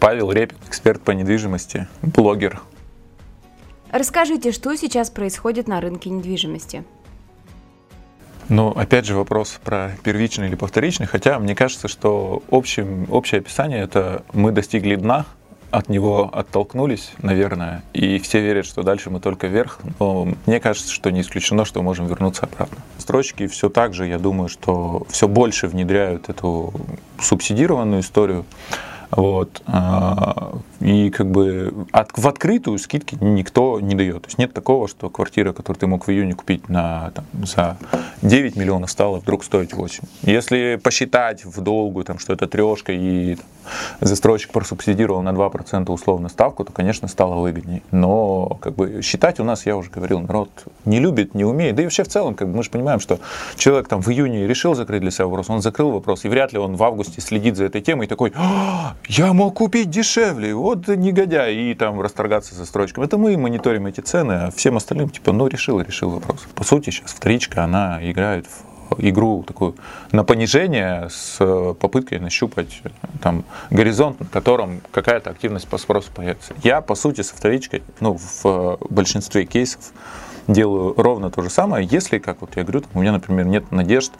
Павел Репин, эксперт по недвижимости, блогер. Расскажите, что сейчас происходит на рынке недвижимости? Ну, опять же, вопрос про первичный или повторичный, хотя мне кажется, что общим, общее описание — это мы достигли дна, от него оттолкнулись, наверное, и все верят, что дальше мы только вверх, но мне кажется, что не исключено, что можем вернуться обратно. Строчки все так же, я думаю, что все больше внедряют эту субсидированную историю. Вот. А, и как бы от, в открытую скидки никто не дает. То есть нет такого, что квартира, которую ты мог в июне купить на, там, за 9 миллионов, стала вдруг стоить 8. Если посчитать в долгую, там, что это трешка и там, застройщик просубсидировал на 2% условно ставку, то, конечно, стало выгоднее. Но как бы считать у нас, я уже говорил, народ не любит, не умеет. Да и вообще в целом, как бы, мы же понимаем, что человек там в июне решил закрыть для себя вопрос, он закрыл вопрос, и вряд ли он в августе следит за этой темой и такой, «А, я мог купить дешевле, вот негодяй, и там расторгаться со строчками. Это мы мониторим эти цены, а всем остальным, типа, ну, решил, решил вопрос. По сути, сейчас вторичка, она играет в игру такую на понижение с попыткой нащупать там горизонт, на котором какая-то активность по спросу появится. Я, по сути, со вторичкой, ну, в большинстве кейсов делаю ровно то же самое, если, как вот я говорю, там, у меня, например, нет надежд,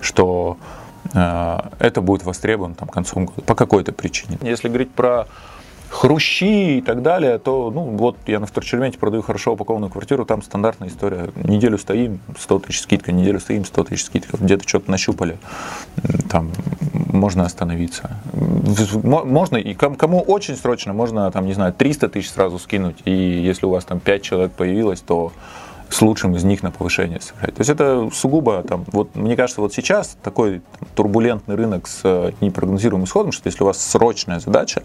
что э, это будет востребовано там, концом года по какой-то причине. Если говорить про хрущи и так далее, то, ну, вот я на вторчерменте продаю хорошо упакованную квартиру, там стандартная история. Неделю стоим, 100 тысяч скидка, неделю стоим, 100 тысяч скидка. Где-то что-то нащупали, там можно остановиться. Можно, и кому очень срочно, можно, там, не знаю, 300 тысяч сразу скинуть, и если у вас там 5 человек появилось, то с лучшим из них на повышение сыграть. То есть это сугубо, там, вот, мне кажется, вот сейчас такой турбулентный рынок с э, непрогнозируемым исходом, что если у вас срочная задача,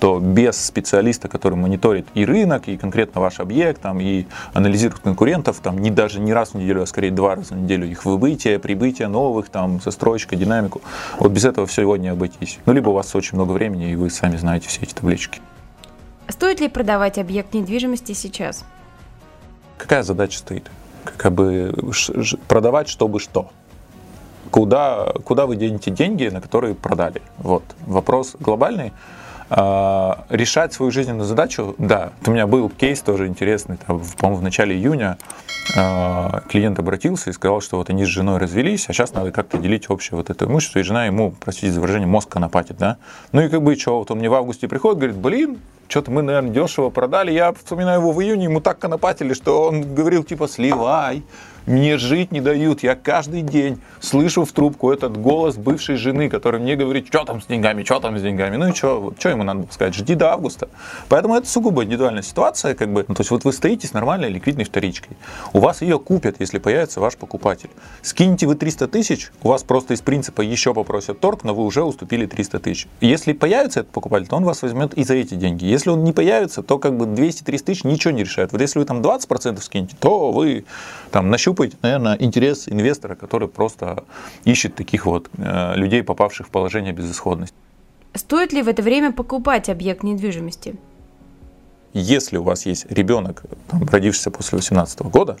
то без специалиста, который мониторит и рынок, и конкретно ваш объект, там, и анализирует конкурентов, там, не даже не раз в неделю, а скорее два раза в неделю, их выбытие, прибытие новых, там, застройка, динамику. Вот без этого всего не обойтись. Ну, либо у вас очень много времени, и вы сами знаете все эти таблички. Стоит ли продавать объект недвижимости сейчас? Какая задача стоит? Как бы продавать, чтобы что? Куда, куда вы денете деньги, на которые продали? Вот. Вопрос глобальный. А, решать свою жизненную задачу, да. У меня был кейс тоже интересный, там, по-моему, в начале июня а, клиент обратился и сказал, что вот они с женой развелись, а сейчас надо как-то делить общее вот это имущество, и жена ему, простите за выражение, мозг конопатит, да. Ну и как бы что, вот он мне в августе приходит, говорит, блин, что-то мы, наверное, дешево продали. Я вспоминаю его в июне, ему так конопатили, что он говорил, типа, сливай, мне жить не дают. Я каждый день слышу в трубку этот голос бывшей жены, который мне говорит, что там с деньгами, что там с деньгами. Ну и что, что ему надо сказать? Жди до августа. Поэтому это сугубо индивидуальная ситуация. Как бы. Ну, то есть вот вы стоите с нормальной ликвидной вторичкой. У вас ее купят, если появится ваш покупатель. Скиньте вы 300 тысяч, у вас просто из принципа еще попросят торг, но вы уже уступили 300 тысяч. Если появится этот покупатель, то он вас возьмет и за эти деньги. Если он не появится, то как бы 200-300 тысяч ничего не решает. Вот если вы там 20% скинете, то вы там нащупаете, наверное, интерес инвестора, который просто ищет таких вот э, людей, попавших в положение безысходности. Стоит ли в это время покупать объект недвижимости? Если у вас есть ребенок, там, родившийся после 2018 года,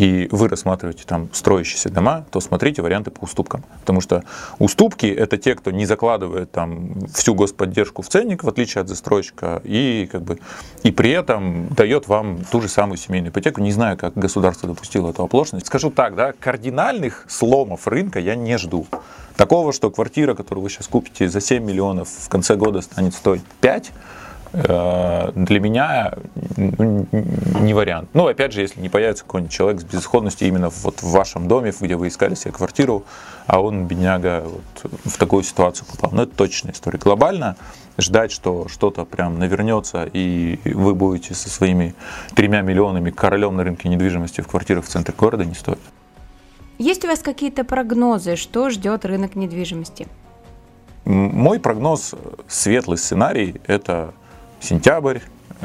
и вы рассматриваете там строящиеся дома, то смотрите варианты по уступкам. Потому что уступки – это те, кто не закладывает там всю господдержку в ценник, в отличие от застройщика, и, как бы, и при этом дает вам ту же самую семейную ипотеку. Не знаю, как государство допустило эту оплошность. Скажу так, да, кардинальных сломов рынка я не жду. Такого, что квартира, которую вы сейчас купите за 7 миллионов, в конце года станет стоить 5, Э, для меня ну, не вариант. Ну, опять же, если не появится какой-нибудь человек с безысходностью именно вот в вашем доме, где вы искали себе квартиру, а он, бедняга, вот в такую ситуацию попал. Но это точная история. Глобально ждать, что что-то прям навернется, и вы будете со своими тремя миллионами королем на рынке недвижимости в квартирах в центре города, не стоит. Есть у вас какие-то прогнозы, что ждет рынок недвижимости? Мой прогноз, светлый сценарий, это сентябрь,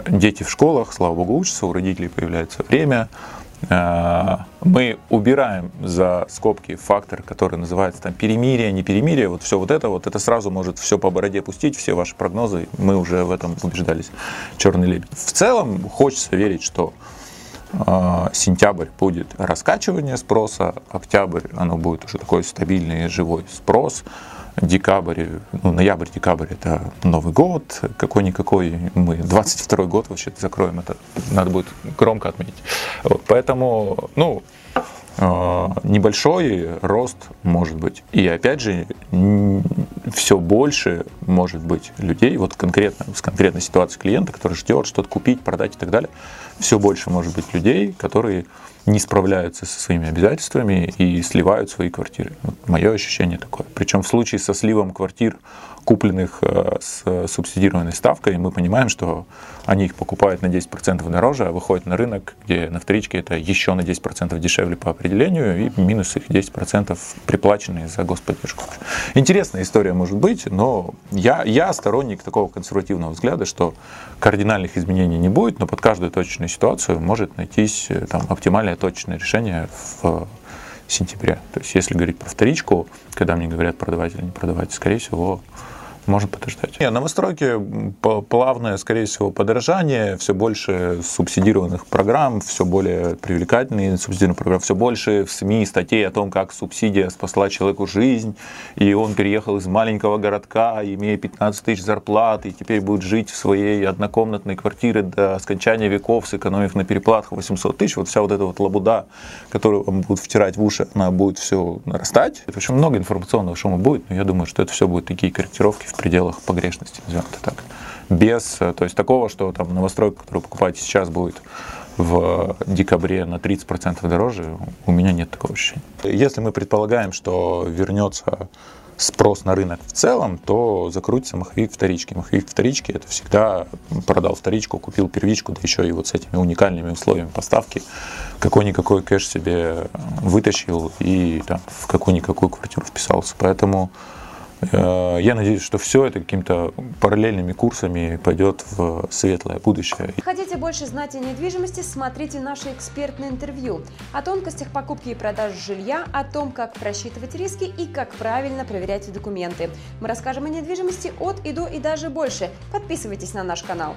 дети в школах, слава богу, учатся, у родителей появляется время. Э, мы убираем за скобки фактор, который называется там перемирие, не перемирие, вот все вот это, вот это сразу может все по бороде пустить, все ваши прогнозы, мы уже в этом убеждались, черный лебедь. В целом хочется верить, что э, сентябрь будет раскачивание спроса, октябрь оно будет уже такой стабильный живой спрос, декабрь, ну, ноябрь-декабрь это Новый год какой-никакой, мы 22 год вообще закроем, это надо будет громко отметить. Вот, поэтому, ну, э, небольшой рост может быть. И опять же, все больше может быть людей, вот конкретно, с конкретной ситуацией клиента, который ждет что-то купить, продать и так далее, все больше может быть людей, которые не справляются со своими обязательствами и сливают свои квартиры. Вот мое ощущение такое. Причем в случае со сливом квартир купленных э, с субсидированной ставкой, мы понимаем, что они их покупают на 10% дороже, а выходят на рынок, где на вторичке это еще на 10% дешевле по определению, и минус их 10% приплаченные за господдержку. Интересная история может быть, но я, я сторонник такого консервативного взгляда, что кардинальных изменений не будет, но под каждую точную ситуацию может найтись э, там, оптимальное точное решение в сентябре. То есть если говорить про вторичку, когда мне говорят продавать или не продавать, скорее всего, может подождать. Нет, новостройки плавное, скорее всего, подорожание, все больше субсидированных программ, все более привлекательные субсидированные программы, все больше в СМИ статей о том, как субсидия спасла человеку жизнь, и он переехал из маленького городка, имея 15 тысяч зарплат, и теперь будет жить в своей однокомнатной квартире до скончания веков, сэкономив на переплатах 800 тысяч. Вот вся вот эта вот лабуда, которую вам будут втирать в уши, она будет все нарастать. В общем, много информационного шума будет, но я думаю, что это все будут такие корректировки в пределах погрешности, назовем это так. Без, э, то есть такого, что там новостройка, которую покупаете сейчас, будет в декабре на 30% дороже, у меня нет такого ощущения. Если мы предполагаем, что вернется спрос на рынок в целом, то закрутится маховик вторички. Маховик вторички это всегда продал вторичку, купил первичку, да еще и вот с этими уникальными условиями поставки какой-никакой кэш себе вытащил и там в какую-никакую квартиру вписался. Поэтому я надеюсь, что все это какими-то параллельными курсами пойдет в светлое будущее. Хотите больше знать о недвижимости, смотрите наше экспертное интервью о тонкостях покупки и продажи жилья, о том, как просчитывать риски и как правильно проверять документы. Мы расскажем о недвижимости от и до и даже больше. Подписывайтесь на наш канал.